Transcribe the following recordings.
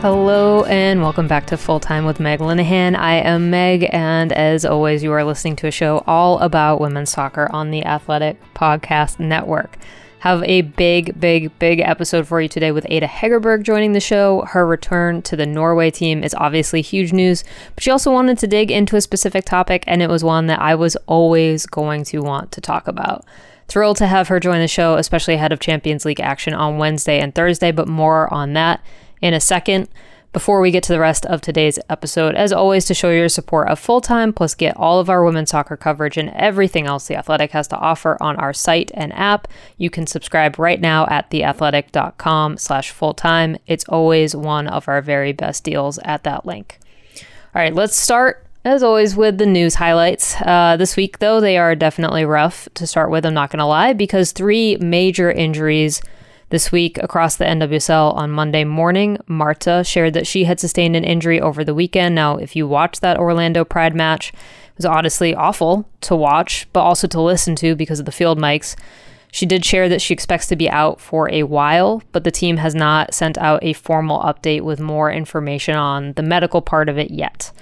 Hello and welcome back to Full Time with Meg Linehan. I am Meg, and as always, you are listening to a show all about women's soccer on the Athletic Podcast Network. Have a big, big, big episode for you today with Ada Hegerberg joining the show. Her return to the Norway team is obviously huge news, but she also wanted to dig into a specific topic, and it was one that I was always going to want to talk about. Thrilled to have her join the show, especially ahead of Champions League action on Wednesday and Thursday, but more on that in a second. Before we get to the rest of today's episode, as always, to show your support of full time, plus get all of our women's soccer coverage and everything else The Athletic has to offer on our site and app, you can subscribe right now at theathletic.com slash full time. It's always one of our very best deals at that link. All right, let's start as always with the news highlights. Uh, this week, though, they are definitely rough to start with, I'm not going to lie, because three major injuries this week, across the NWSL on Monday morning, Marta shared that she had sustained an injury over the weekend. Now, if you watched that Orlando Pride match, it was honestly awful to watch, but also to listen to because of the field mics. She did share that she expects to be out for a while, but the team has not sent out a formal update with more information on the medical part of it yet.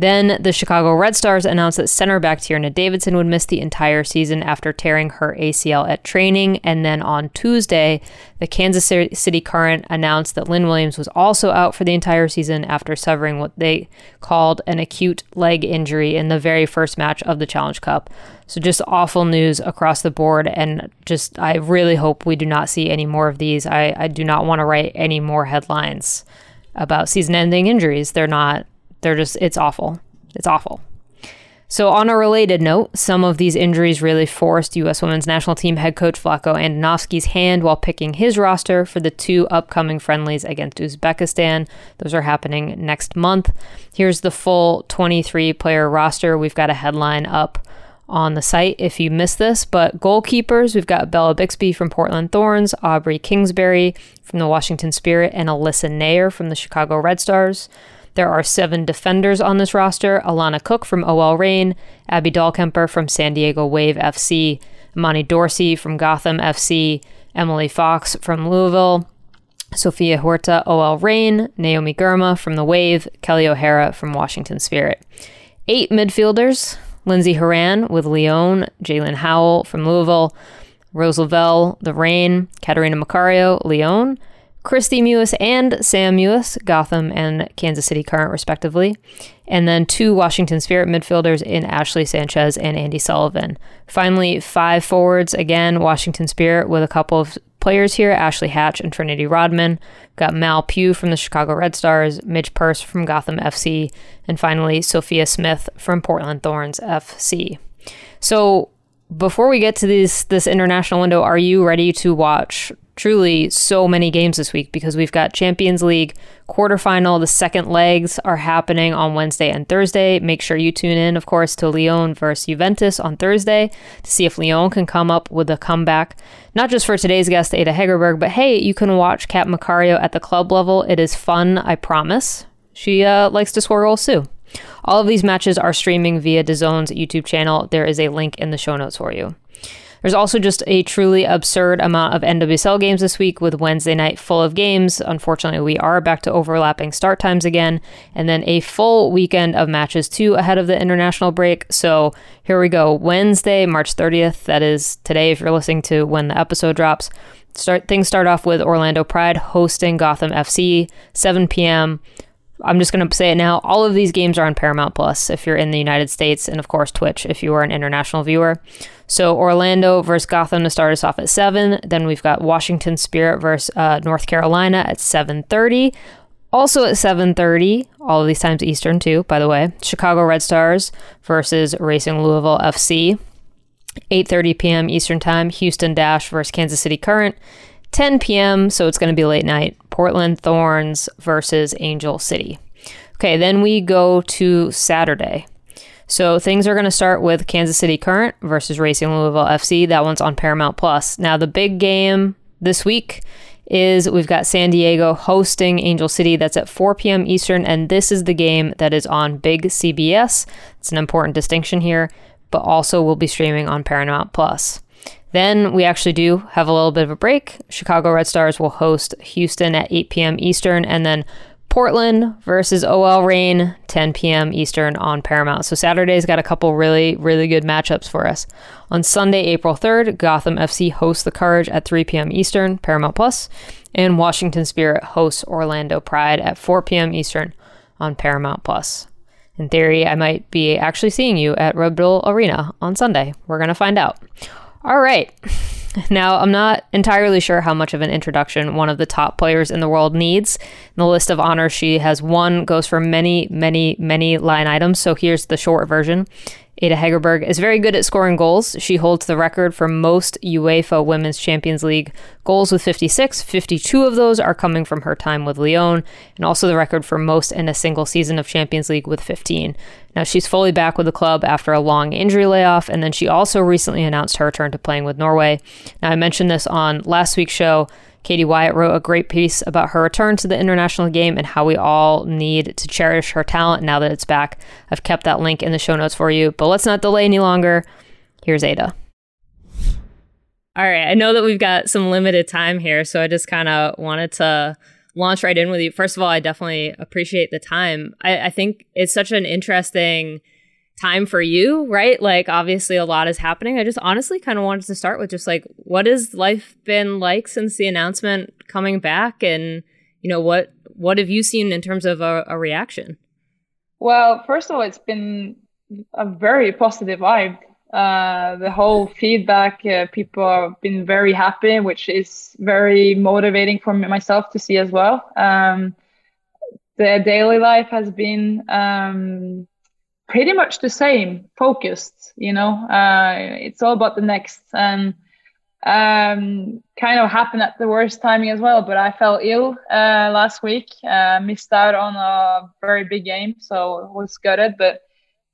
Then the Chicago Red Stars announced that center back Tierna Davidson would miss the entire season after tearing her ACL at training. And then on Tuesday, the Kansas City Current announced that Lynn Williams was also out for the entire season after suffering what they called an acute leg injury in the very first match of the Challenge Cup. So just awful news across the board. And just, I really hope we do not see any more of these. I, I do not want to write any more headlines about season ending injuries. They're not they're just, it's awful. It's awful. So, on a related note, some of these injuries really forced U.S. women's national team head coach Vlatko Andonovski's hand while picking his roster for the two upcoming friendlies against Uzbekistan. Those are happening next month. Here's the full 23 player roster. We've got a headline up on the site if you missed this. But goalkeepers, we've got Bella Bixby from Portland Thorns, Aubrey Kingsbury from the Washington Spirit, and Alyssa Naeher from the Chicago Red Stars. There are seven defenders on this roster Alana Cook from OL Reign, Abby Dahlkemper from San Diego Wave FC, Imani Dorsey from Gotham FC, Emily Fox from Louisville, Sofia Huerta, OL Reign, Naomi Girma from the Wave, Kelly O'Hara from Washington Spirit. Eight midfielders Lindsay Horan with Lyon, Jaelin Howell from Louisville, Rose Lavelle, The Reign, Catarina Macario, Lyon, Kristie Mewis and Sam Mewis, Gotham and Kansas City Current, respectively. And then two Washington Spirit midfielders in Ashley Sanchez and Andi Sullivan. Finally, five forwards, again, Washington Spirit with a couple of players here Ashley Hatch and Trinity Rodman. Got Mal Pugh from the Chicago Red Stars, Midge Purce from Gotham FC, and finally, Sophia Smith from Portland Thorns FC. So, before we get to this this international window, are you ready to watch truly so many games this week because we've got Champions League quarterfinal. The second legs are happening on Wednesday and Thursday. Make sure you tune in, of course, to Lyon versus Juventus on Thursday to see if Lyon can come up with a comeback. Not just for today's guest, Ada Hegerberg, but hey, you can watch Cat Macario at the club level. It is fun, I promise. She uh, likes to score goals too. All of these matches are streaming via DAZN's YouTube channel. There is a link in the show notes for you. There's also just a truly absurd amount of NWSL games this week with Wednesday night full of games. Unfortunately, we are back to overlapping start times again, and then a full weekend of matches too ahead of the international break. So here we go. Wednesday, March 30th, that is today if you're listening to when the episode drops. Start things start off with Orlando Pride hosting Gotham FC, 7 p.m. I'm just going to say it now. All of these games are on Paramount Plus if you're in the United States, and of course Twitch if you are an international viewer. So Orlando versus Gotham to start us off at seven. Then we've got Washington Spirit versus uh, North Carolina at 7:30. Also at 7:30, all of these times Eastern too, by the way. Chicago Red Stars versus Racing Louisville FC. 8:30 p.m. Eastern Time, Houston Dash versus Kansas City Current. 10 p.m., so it's going to be late night. Portland Thorns versus Angel City. Okay, then we go to Saturday. So things are going to start with Kansas City Current versus Racing Louisville FC. That one's on Paramount Plus. Now the big game this week is we've got San Diego hosting Angel City. That's at 4 p.m. Eastern, and this is the game that is on Big CBS. It's an important distinction here, but also will be streaming on Paramount Plus. Then we actually do have a little bit of a break. Chicago Red Stars will host Houston at 8 p.m. Eastern, and then Portland versus OL Reign, 10 p.m. Eastern on Paramount. So Saturday's got a couple really, really good matchups for us. On Sunday, April 3rd, Gotham FC hosts the Courage at 3 p.m. Eastern, Paramount Plus, and Washington Spirit hosts Orlando Pride at 4 p.m. Eastern on Paramount Plus. In theory, I might be actually seeing you at Red Bull Arena on Sunday. We're going to find out. All right. Now, I'm not entirely sure how much of an introduction one of the top players in the world needs. the list of honors she has won goes for many, many, many line items. So here's the short version. Ada Hegerberg is very good at scoring goals. She holds the record for most UEFA Women's Champions League goals with 56. 52 of those are coming from her time with Lyon, and also the record for most in a single season of Champions League with 15. Now, she's fully back with the club after a long injury layoff, and then she also recently announced her return to playing with Norway. Now, I mentioned this on last week's show. Katie Wyatt wrote a great piece about her return to the international game and how we all need to cherish her talent now that it's back. I've kept that link in the show notes for you, but let's not delay any longer. Here's Ada. All right, I know that we've got some limited time here, so I just kind of wanted to launch right in with you. First of all, I definitely appreciate the time. I, I think it's such an interesting time for you, right? Like obviously a lot is happening. I just honestly kind of wanted to start with just like what has life been like since the announcement coming back and you know what what have you seen in terms of a, a reaction? Well, first of all, it's been a very positive vibe. Uh, the whole feedback, uh, people have been very happy, which is very motivating for myself to see as well. Um, the daily life has been um, pretty much the same, focused. You know, uh, it's all about the next, and um, kind of happened at the worst timing as well. But I fell ill uh, last week, uh, missed out on a very big game, so it was gutted. But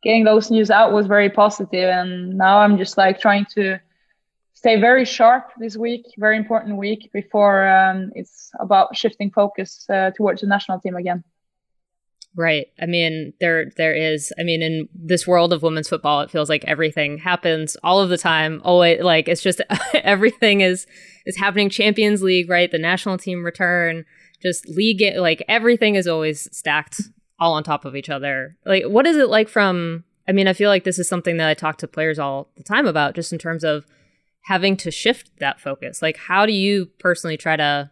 getting those news out was very positive, and now I'm just like trying to stay very sharp this week, very important week before um, it's about shifting focus uh, towards the national team again. Right. I mean, there there is. I mean, in this world of women's football, it feels like everything happens all of the time. Always, like it's just everything is is happening. Champions League, right? The national team return, just league. Like everything is always stacked all on top of each other. Like, what is it like from? I mean, I feel like this is something that I talk to players all the time about, just in terms of having to shift that focus. Like, how do you personally try to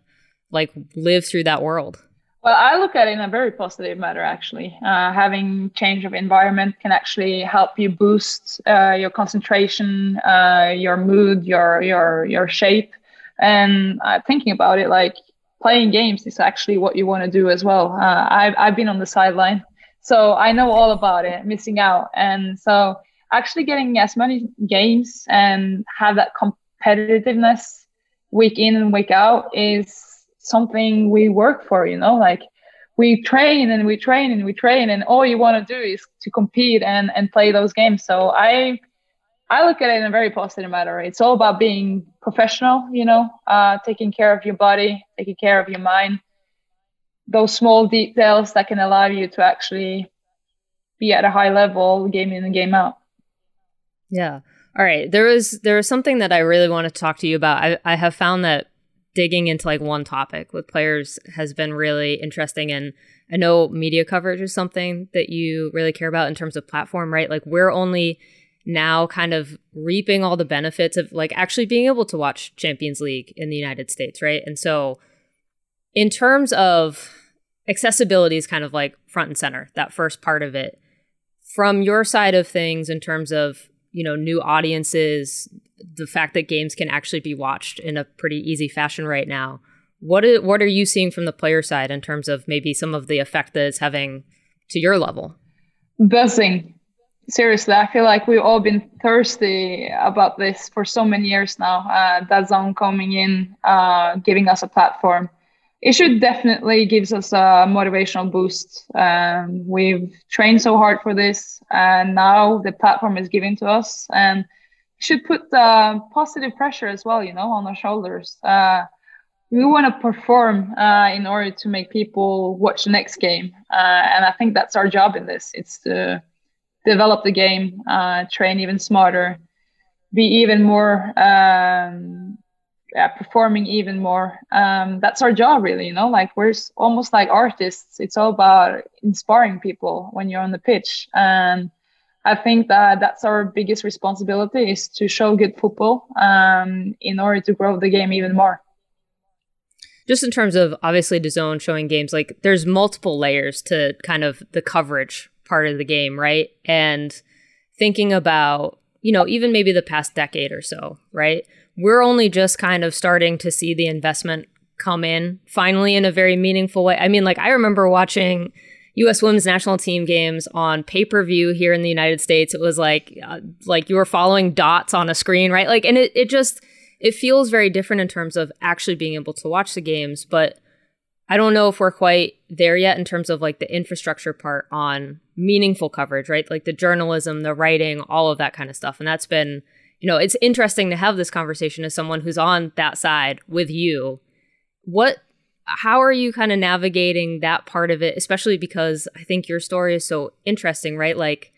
like live through that world? Well, I look at it in a very positive manner, actually. Uh, having change of environment can actually help you boost uh, your concentration, uh, your mood, your your your shape. And thinking about it, like playing games is actually what you want to do as well. Uh, I've I've been on the sideline, so I know all about it, missing out, and so actually getting as many games and have that competitiveness week in and week out is something we work for, you know, like we train and we train and we train and all you want to do is to compete and, and play those games. So I, I look at it in a very positive manner. It's all about being professional, you know, uh, taking care of your body, taking care of your mind, those small details that can allow you to actually be at a high level game in and game out. Yeah. All right. There was there was something that I really want to talk to you about. I, I have found that digging into like one topic with players has been really interesting and I know media coverage is something that you really care about in terms of platform, right? Like we're only now kind of reaping all the benefits of like actually being able to watch Champions League in the United States, right? And so in terms of accessibility is kind of like front and center, that first part of it. From your side of things in terms of, you know, new audiences, the fact that games can actually be watched in a pretty easy fashion right now. What is, what are you seeing from the player side in terms of maybe some of the effect that it's having to your level? Buzzing. Seriously, I feel like we've all been thirsty about this for so many years now. Uh, DAZN coming in, uh, giving us a platform. It should definitely gives us a motivational boost. Um, we've trained so hard for this, and now the platform is given to us, and should put uh, positive pressure as well, you know, on our shoulders. Uh, we want to perform uh, in order to make people watch the next game, uh, and I think that's our job in this. It's to develop the game, uh, train even smarter, be even more um, yeah, performing even more. Um, that's our job, really. You know, like we're almost like artists. It's all about inspiring people when you're on the pitch, and I think that that's our biggest responsibility is to show good football um, in order to grow the game even more. Just in terms of obviously DAZN showing games, like there's multiple layers to kind of the coverage part of the game, right? And thinking about, you know, even maybe the past decade or so, right? We're only just kind of starting to see the investment come in finally in a very meaningful way. I mean, like I remember watching U.S. Women's National Team games on pay per view here in the United States. It was like uh, like you were following dots on a screen, right? Like, and it it just it feels very different in terms of actually being able to watch the games. But I don't know if we're quite there yet in terms of like the infrastructure part on meaningful coverage, right? Like the journalism, the writing, all of that kind of stuff. And that's been, you know, it's interesting to have this conversation as someone who's on that side with you. What how are you kind of navigating that part of it especially because i think your story is so interesting right? Like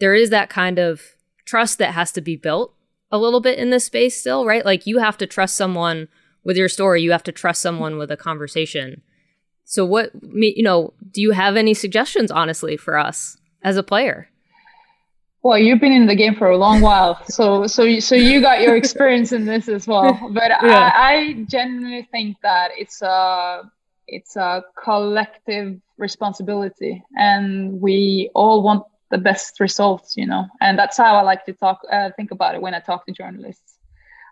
there is that kind of trust that has to be built a little bit in this space still right? Like you have to trust someone with your story. You have to trust someone with a conversation. So what you know do you have any suggestions honestly for us as a player well, you've been in the game for a long while, so so you, so you got your experience in this as well. But yeah. I, I genuinely think that it's a it's a collective responsibility, and we all want the best results, you know. And that's how I like to talk, uh, think about it when I talk to journalists.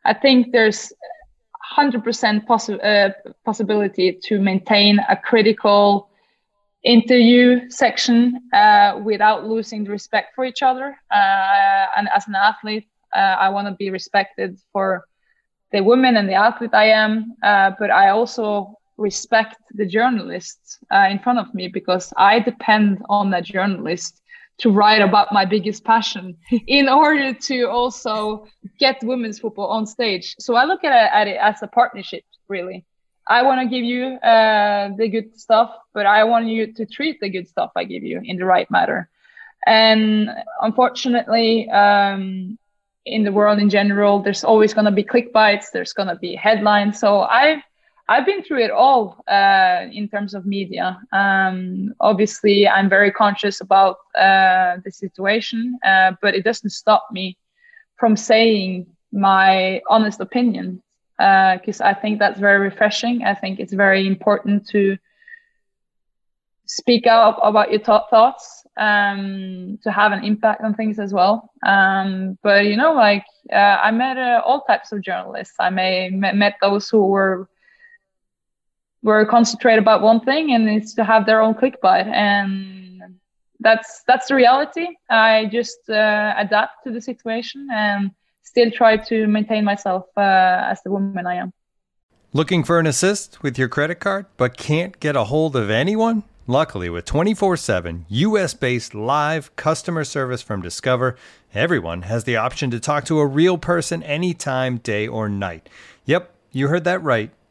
I think there's 100% possi- uh, possibility to maintain a critical interview section uh, without losing the respect for each other. Uh, and as an athlete, uh, I want to be respected for the woman and the athlete I am, uh, but I also respect the journalists uh, in front of me because I depend on that journalist to write about my biggest passion in order to also get women's football on stage. So I look at it, at it as a partnership, really. I want to give you uh, the good stuff, but I want you to treat the good stuff I give you in the right manner. And unfortunately, um, in the world in general, there's always going to be clickbites. There's going to be headlines. So I've I've been through it all uh, in terms of media. Um, obviously, I'm very conscious about uh, the situation, uh, but it doesn't stop me from saying my honest opinion because uh, I think that's very refreshing. I think it's very important to speak out about your th- thoughts um, to have an impact on things as well. Um, but you know, like uh, I met uh, all types of journalists. I may met, met those who were were concentrated about one thing and it's to have their own clickbait and that's that's the reality i just uh, adapt to the situation and still try to maintain myself uh, as the woman I am. Looking for an assist with your credit card, but can't get a hold of anyone? Luckily, with 24 7 US based live customer service from Discover, everyone has the option to talk to a real person anytime, day or night. Yep, you heard that right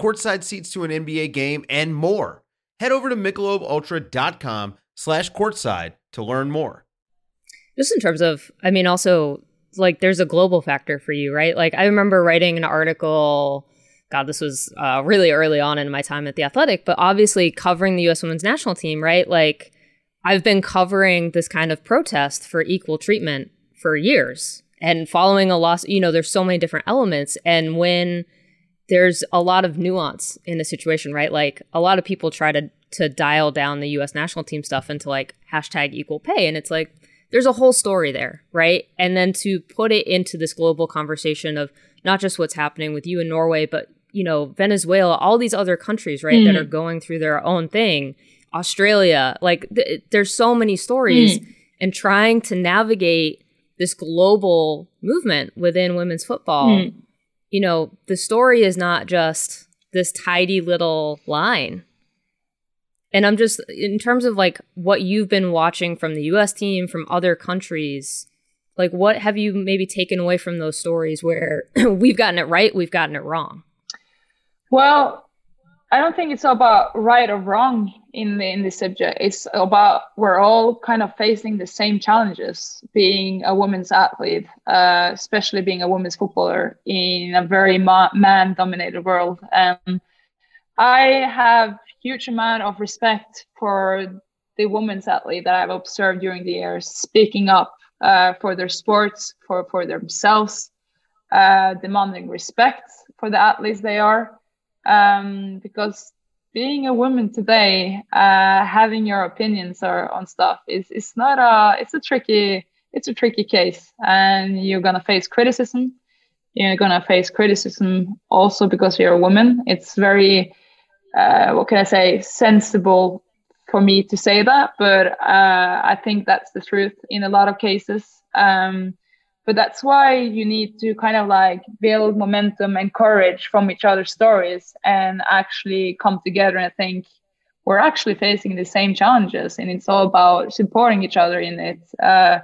courtside seats to an NBA game, and more. Head over to michelobultra.com slash courtside to learn more. Just in terms of, I mean, also, like, there's a global factor for you, right? Like, I remember writing an article, God, this was uh, really early on in my time at The Athletic, but obviously covering the U.S. women's national team, right? Like, I've been covering this kind of protest for equal treatment for years and following a loss, you know, there's so many different elements. And when there's a lot of nuance in the situation, right? Like a lot of people try to to dial down the US national team stuff into like hashtag equal pay. And it's like there's a whole story there, right? And then to put it into this global conversation of not just what's happening with you in Norway, but you know, Venezuela, all these other countries, right, mm. that are going through their own thing, Australia, like th- there's so many stories mm. and trying to navigate this global movement within women's football. Mm you know, the story is not just this tidy little line. And I'm just, in terms of like what you've been watching from the US team, from other countries, like what have you maybe taken away from those stories where we've gotten it right, we've gotten it wrong? Well, I don't think it's about right or wrong in the in this subject. It's about we're all kind of facing the same challenges. Being a women's athlete, uh, especially being a women's footballer in a very ma- man-dominated world. Um, I have huge amount of respect for the women's athlete that I've observed during the years, speaking up uh, for their sports, for for themselves, uh, demanding respect for the athletes they are um, because being a woman today, uh, having your opinions or, on stuff is it's not a it's a tricky it's a tricky case, and you're gonna face criticism. You're gonna face criticism also because you're a woman. It's very uh, what can I say sensible for me to say that, but uh, I think that's the truth in a lot of cases. Um, but that's why you need to kind of like build momentum and courage from each other's stories and actually come together and think we're actually facing the same challenges and it's all about supporting each other in it uh,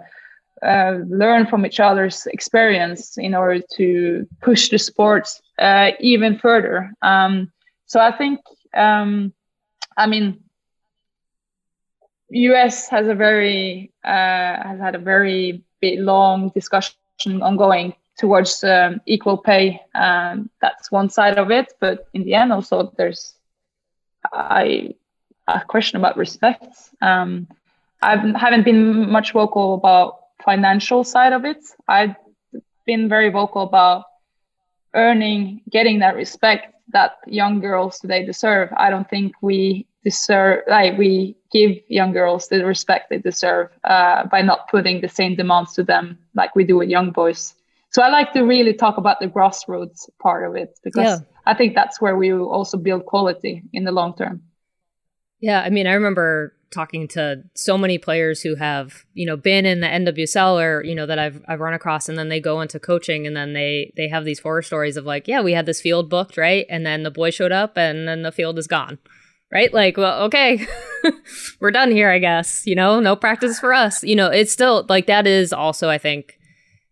uh, learn from each other's experience in order to push the sports uh, even further. Um, so i think um, i mean us has a very uh, has had a very long discussion ongoing towards um, equal pay. Um, that's one side of it, but in the end, also there's I a question about respect. Um, I haven't been much vocal about financial side of it. I've been very vocal about earning, getting that respect that young girls today deserve. I don't think we deserve like we give young girls the respect they deserve uh, by not putting the same demands to them like we do with young boys. So i like to really talk about the grassroots part of it because yeah. i think that's where we also build quality in the long term. Yeah i mean i remember talking to so many players who have you know been in the nwsl or you know that i've, I've run across and then they go into coaching and then they they have these horror stories of like yeah we had this field booked right? And then the boy showed up and then the field is gone right? Like, well, okay, we're done here, I guess. You know, no practice for us. You know, it's still like that is also, I think,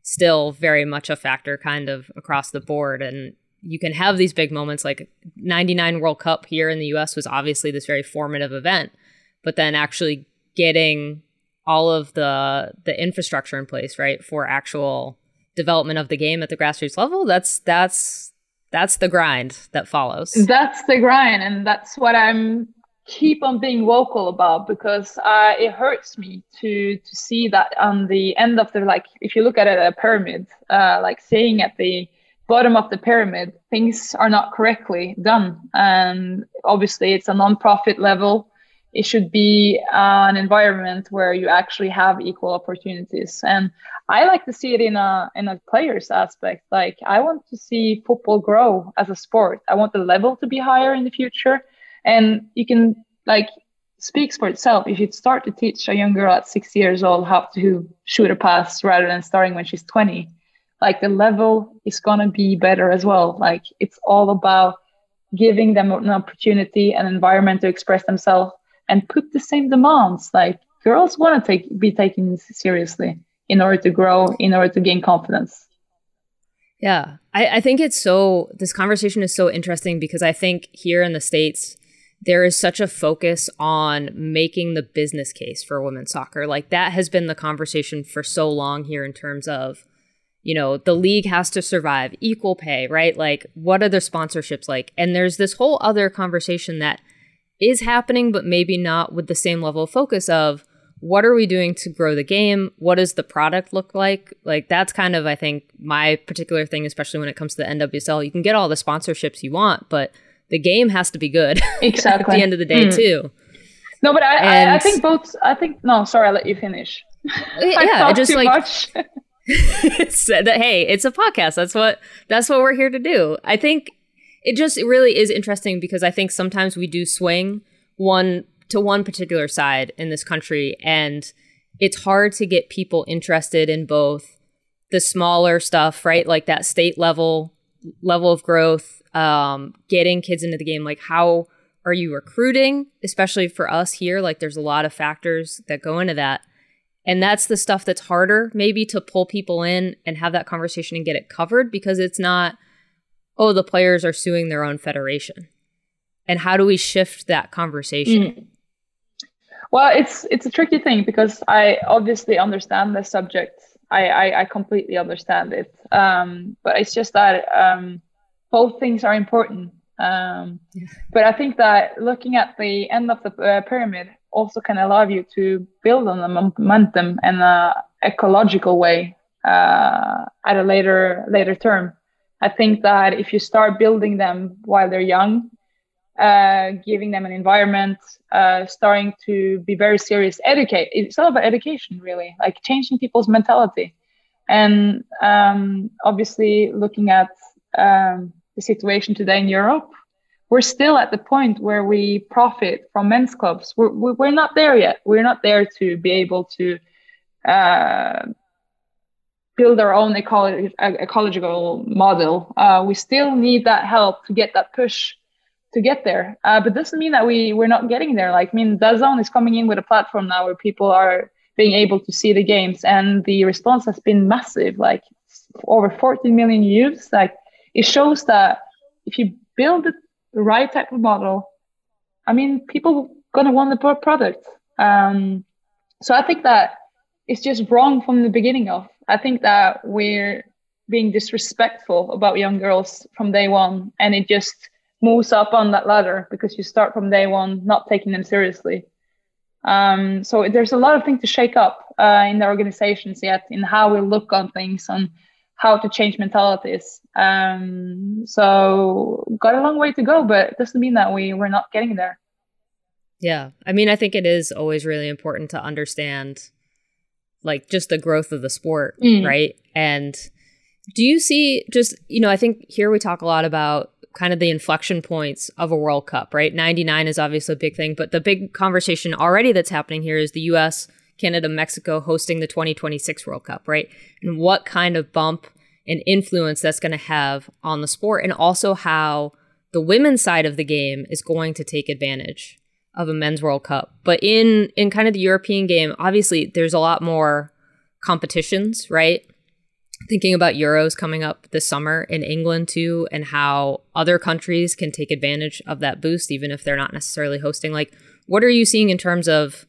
still very much a factor kind of across the board. And you can have these big moments like 99 World Cup here in the US was obviously this very formative event, but then actually getting all of the the infrastructure in place, right, for actual development of the game at the grassroots level, that's that's that's the grind that follows. That's the grind, and that's what I'm keep on being vocal about because uh, it hurts me to to see that on the end of the like if you look at it a pyramid, uh, like saying at the bottom of the pyramid, things are not correctly done, and obviously it's a non-profit level. it should be uh, an environment where you actually have equal opportunities and i like to see it in a in a player's aspect. Like i want to see football grow as a sport. I want the level to be higher in the future. And you can like speaks for itself. If you start to teach a young girl at six years old how to shoot a pass rather than starting when she's 20 like the level is to be better as well. Like it's all about giving them an opportunity an environment to express themselves and put the same demands. Like girls want to take be taken seriously in order to grow, in order to gain confidence. Yeah, I, I think it's so. This conversation is so interesting because I think here in the states there is such a focus on making the business case for women's soccer. Like that has been the conversation for so long here in terms of, you know, the league has to survive, equal pay, right? Like what are the sponsorships like? And there's this whole other conversation that is happening, but maybe not with the same level of focus of what are we doing to grow the game? What does the product look like? Like that's kind of I think my particular thing, especially when it comes to the NWSL. You can get all the sponsorships you want, but the game has to be good. Exactly. at the end of the day, mm. too. No, but I, and, I, I, think both. I think no. Sorry, I'll let you finish. yeah, I just like that. Hey, it's a podcast. That's what that's what we're here to do. I think it just it really is interesting because I think sometimes we do swing one to one particular side in this country and it's hard to get people interested in both the smaller stuff, right? Like that state level level of growth, um, getting kids into the game. Like how are you recruiting, especially for us here? Like there's a lot of factors that go into that. And that's the stuff that's harder maybe to pull people in and have that conversation and get it covered because it's not – oh, the players are suing their own federation. And how do we shift that conversation? Mm. Well, it's it's a tricky thing because I obviously understand the subject. I I, I completely understand it. Um, but it's just that um, both things are important. Um, yeah. But I think that looking at the end of the uh, pyramid also can allow you to build on the momentum in a ecological way uh, at a later later term. I think that if you start building them while they're young, uh, giving them an environment, uh, starting to be very serious, educate. It's all about education, really, like changing people's mentality. And um, obviously, looking at um, the situation today in Europe, we're still at the point where we profit from men's clubs. We're, we're not there yet. We're not there to be able to uh, build our own ecological model. Uh, we still need that help to get that push to get there. Uh, but doesn't mean that we we're not getting there. Like I mean, DAZN is coming in with a platform now where people are being able to see the games, and the response has been massive. Like over 14 million views. Like it shows that if you build the right type of model, I mean, people gonna want the product. Um, so I think that it's just wrong from the beginning of I think that we're being disrespectful about young girls from day one, and it just moves up on that ladder because you start from day one not taking them seriously. Um, so there's a lot of things to shake up uh, in the organizations yet in how we look on things and how to change mentalities. Um, so got a long way to go, but it doesn't mean that we we're not getting there. Yeah, I mean, I think it is always really important to understand like just the growth of the sport, mm. right? And do you see just, you know, I think here we talk a lot about kind of the inflection points of a World Cup, right? 99 is obviously a big thing, but the big conversation already that's happening here is the US, Canada, Mexico hosting the 2026 World Cup, right? And what kind of bump and influence that's going to have on the sport and also how the women's side of the game is going to take advantage of a men's World Cup. But in in kind of the European game, obviously there's a lot more competitions, right? Thinking about Euros coming up this summer in England too, and how other countries can take advantage of that boost, even if they're not necessarily hosting. Like, what are you seeing in terms of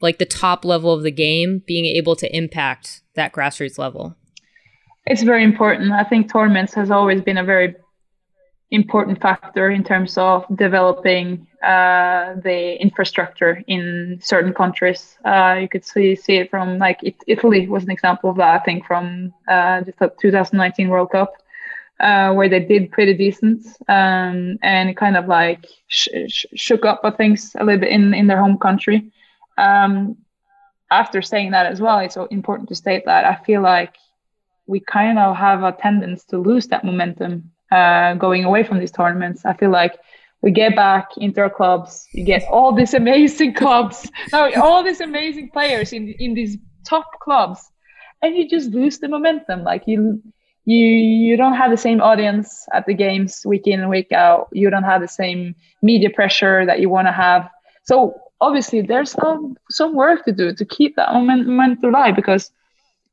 like the top level of the game being able to impact that grassroots level? It's very important. I think tournaments has always been a very important factor in terms of developing uh, the infrastructure in certain countries. Uh, you could see see it from like it, Italy was an example of that. I think from uh, the 2019 World Cup. uh, where they did pretty decent um, and kind of like sh- sh- shook up things a little bit in, in their home country. Um, after saying that as well, it's so important to state that I feel like we kind of have a tendency to lose that momentum uh, going away from these tournaments. I feel like we get back into our clubs, you get all these amazing clubs, all these amazing players in in these top clubs, and you just lose the momentum. Like you you you don't have the same audience at the games week in and week out. You don't have the same media pressure that you want to have. So obviously there's some some work to do to keep that momentum alive because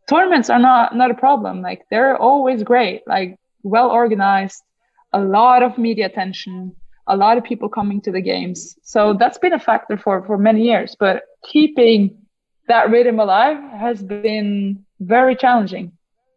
tournaments are not not a problem. Like they're always great, like well organized, a lot of media attention, a lot of people coming to the games. So that's been a factor for for many years. But keeping that rhythm alive has been very challenging.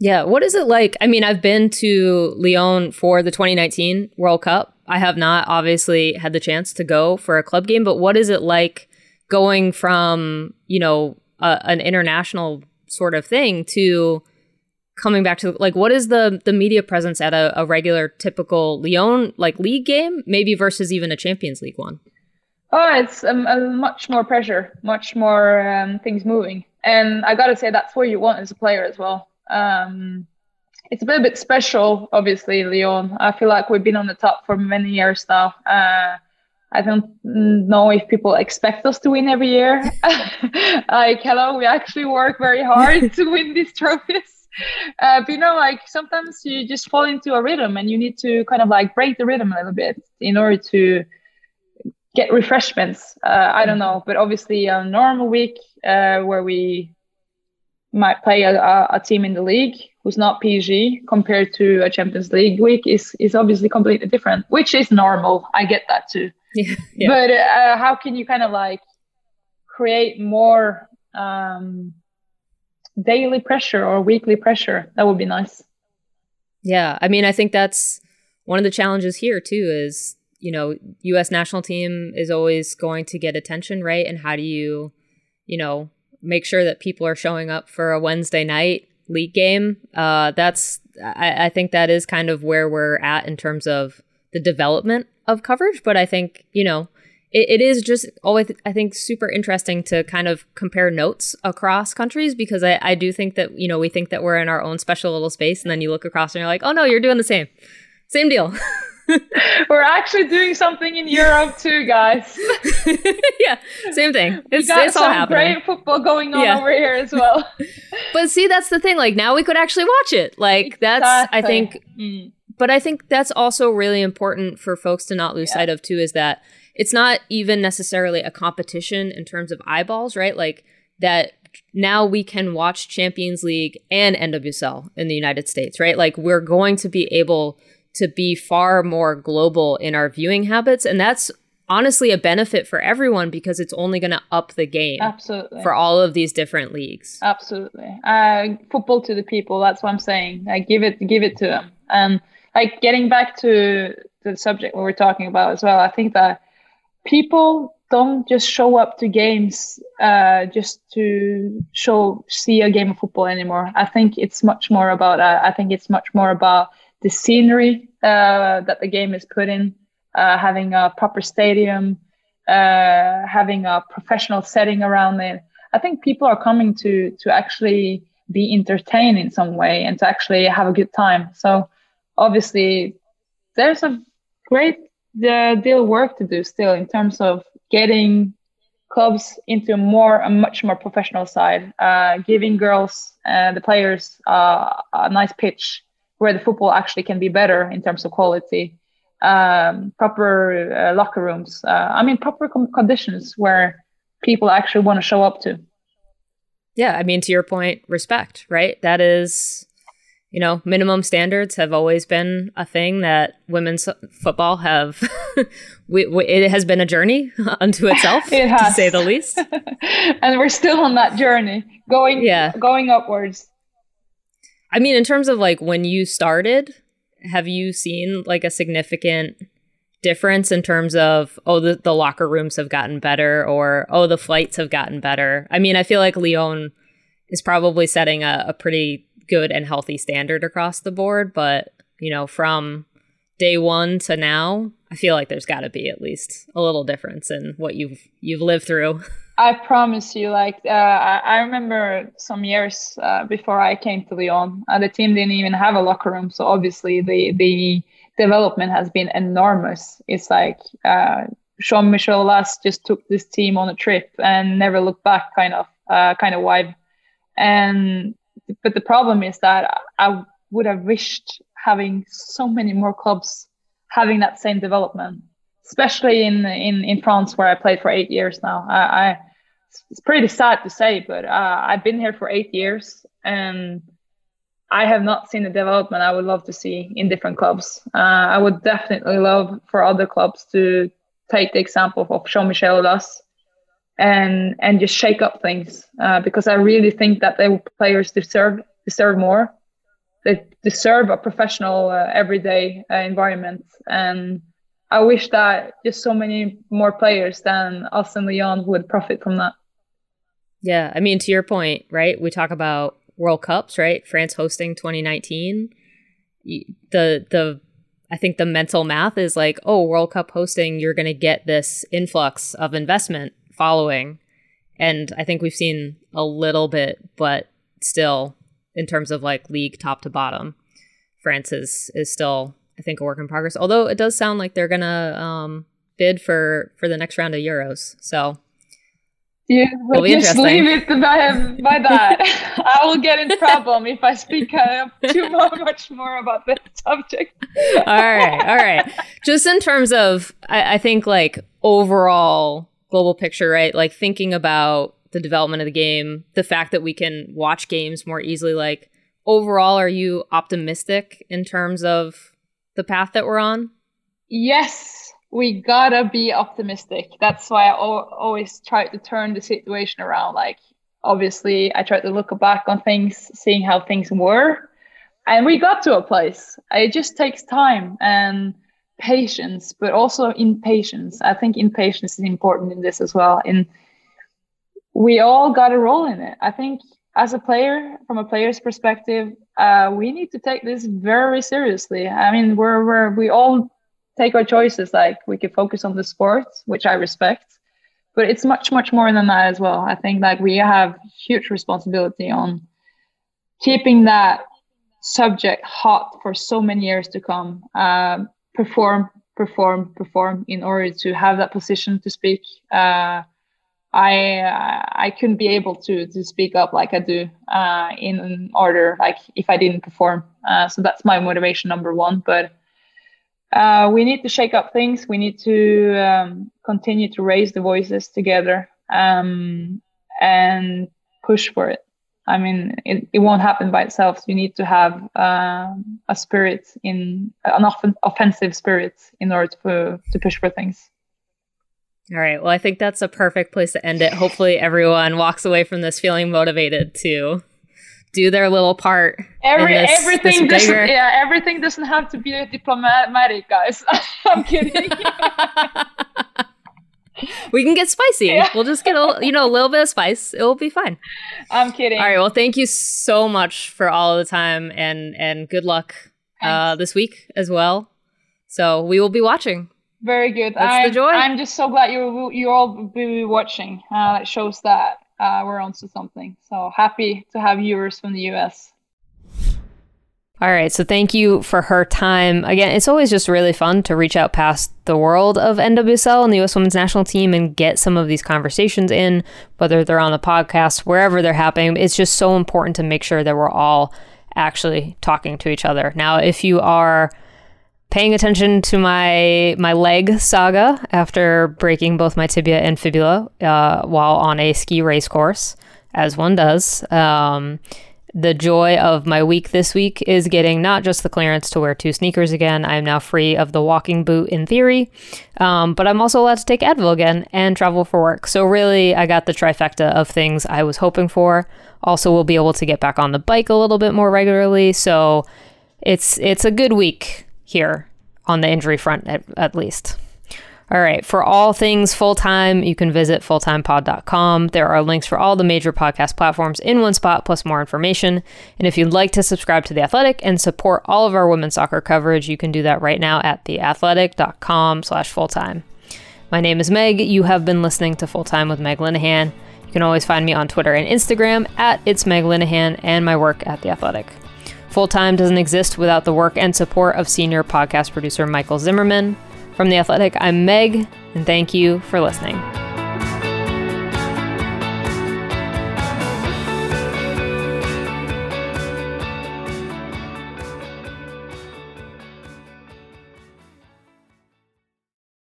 Yeah, what is it like? I mean, I've been to Lyon for the 2019 World Cup. I have not obviously had the chance to go for a club game, but what is it like going from, you know, a, an international sort of thing to coming back to like what is the the media presence at a, a regular typical Lyon like league game maybe versus even a Champions League one? Oh, it's um, a much more pressure, much more um, things moving, and I gotta say that's what you want as a player as well. Um, it's a little bit special, obviously, Lyon. I feel like we've been on the top for many years now. Uh, I don't know if people expect us to win every year. like, hello, we actually work very hard to win these trophies. Uh, but you know, like sometimes you just fall into a rhythm and you need to kind of like break the rhythm a little bit in order to get refreshments. Uh, I don't know, but obviously a normal week uh, where we might play a, a, team in the league who's not PG compared to a Champions League week is is obviously completely different, which is normal. I get that too. Yeah. But uh, how can you kind of like create more um, daily pressure or weekly pressure? That would be nice. Yeah, I mean, I think that's one of the challenges here too. Is you know, U.S. national team is always going to get attention, right? And how do you, you know, make sure that people are showing up for a Wednesday night league game. Uh, that's I, I think that is kind of where we're at in terms of the development of coverage. But I think you know it, it is just always I think super interesting to kind of compare notes across countries because I, I do think that you know we think that we're in our own special little space, and then you look across and you're like, oh no, you're doing the same, same deal. We're actually doing something in Europe too, guys. yeah, same thing. It's, got it's all some great football going on yeah. over here as well. but see, that's the thing. Like now we could actually watch it. Like that's exactly. I think. Mm. But I think that's also really important for folks to not lose yeah. sight of too. Is that it's not even necessarily a competition in terms of eyeballs, right? Like that now we can watch Champions League and NWSL in the United States, right? Like we're going to be able to be far more global in our viewing habits. And that's honestly a benefit for everyone because it's only going to up the game absolutely. for all of these different leagues. Absolutely. Uh, football to the people that's what i'm saying. I give it give it to them. And like getting back to the subject we were talking about as well i think that people don't just show up to games uh, just to show see a game of football anymore. I think it's much more about uh, i think it's much more about the scenery uh, that the game is put in, uh, having a proper stadium, uh, having a professional setting around it. I think people are coming to to actually be entertained in some way and to actually have a good time. So obviously, there's a great uh, deal work to do still in terms of getting clubs into a more a much more professional side, uh, giving girls uh, the players uh, a nice pitch where the football actually can be better in terms of quality, um, proper uh, locker rooms. Uh, I mean, proper com- conditions where people actually want to show up to. Yeah, I mean, to your point, respect, right? That is you know, minimum standards have always been a thing that women's football have. we, we, it has been a journey unto itself, it to say the least. and we're still on that journey, going yeah. going upwards. I mean, in terms of like when you started, have you seen like a significant difference in terms of oh the, the locker rooms have gotten better or oh the flights have gotten better? I mean, I feel like Lyon is probably setting a, a pretty good and healthy standard across the board. But, you know, from day one to now, I feel like there's got to be at least a little difference in what you've you've lived through. I promise you, like uh, I remember some years uh, before I came to Lyon, uh, the team didn't even have a locker room. So obviously the the development has been enormous. It's like uh, Jean-Michel Aulas just took this team on a trip and never looked back, kind of uh, kind of vibe. And but the problem is that I would have wished having so many more clubs having that same development, especially in in in France where I played for eight years now. I, I it's pretty sad to say, but uh, I've been here for eight years and I have not seen the development I would love to see in different clubs. Uh, I would definitely love for other clubs to take the example of Jean-Michel Aulas and and just shake up things uh, because I really think that the players deserve deserve more. They deserve a professional, uh, everyday uh, environment, and I wish that just so many more players than us and Lyon would profit from that. Yeah, I mean, to your point, right? We talk about World Cups, right? France hosting 2019. The the I think the mental math is like, oh, World Cup hosting, you're going to get this influx of investment following. And I think we've seen a little bit, but still, in terms of like league top to bottom, France is is still, I think, a work in progress. Although it does sound like they're gonna um, bid for for the next round of Euros. So yeah, just leave it by, by that. I will get in trouble if I speak uh, too much more about this subject. all right, all right. Just in terms of, I, I think like overall global picture, right? Like thinking about the development of the game, the fact that we can watch games more easily. Like overall, are you optimistic in terms of the path that we're on? Yes, we gotta be optimistic. That's why I always try to turn the situation around. Like, obviously, I try to look back on things, seeing how things were, and we got to a place. It just takes time and patience, but also impatience. I think impatience is important in this as well. And we all got a role in it. I think as a player, from a player's perspective, uh, we need to take this very seriously. I mean, we're, we're we all take our choices. Like we could focus on the sport, which I respect, but it's much much more than that as well. I think like we have huge responsibility on keeping that subject hot for so many years to come. Um, perform, perform, perform in order to have that position to speak. Uh, I I couldn't be able to to speak up like I do uh, in order like if I didn't perform. Uh, so that's my motivation number one. But uh, we need to shake up things. We need to um, continue to raise the voices together um, and push for it. I mean, it, it won't happen by itself. You need to have um, a spirit in an off- offensive spirit in order to to push for things. All right. Well, I think that's a perfect place to end it. Hopefully, everyone walks away from this feeling motivated to do their little part. Every, this, everything this doesn't, yeah, everything doesn't have to be diplomatic, guys. I'm kidding. we can get spicy. Yeah. We'll just get a you know a little bit of spice. It will be fine. I'm kidding. All right. Well, thank you so much for all the time and and good luck uh, this week as well. So we will be watching. Very good. That's I'm, the joy. I'm just so glad you you all be watching. Uh, that shows that uh, we're onto something. So happy to have viewers from the US. All right. So thank you for her time. Again, it's always just really fun to reach out past the world of NWSL and the U.S. women's national team and get some of these conversations in, whether they're on the podcast, wherever they're happening. It's just so important to make sure that we're all actually talking to each other. Now, if you are paying attention to my my leg saga after breaking both my tibia and fibula uh, while on a ski race course, as one does. Um, the joy of my week this week is getting not just the clearance to wear two sneakers again. I am now free of the walking boot in theory, um, but I'm also allowed to take Advil again and travel for work. So, really, I got the trifecta of things I was hoping for. Also, we'll be able to get back on the bike a little bit more regularly. So, it's it's a good week here on the injury front, at, at least. All right. For all things full time, you can visit fulltimepod.com. There are links for all the major podcast platforms in one spot, plus more information. And if you'd like to subscribe to The Athletic and support all of our women's soccer coverage, you can do that right now at theathletic.com slash fulltime. My name is Meg. You have been listening to Full Time with Meg Linehan. You can always find me on Twitter and Instagram at It's Meg Linehan and my work at The Athletic. Full Time doesn't exist without the work and support of senior podcast producer Michael Zimmerman. From The Athletic, I'm Meg, and thank you for listening.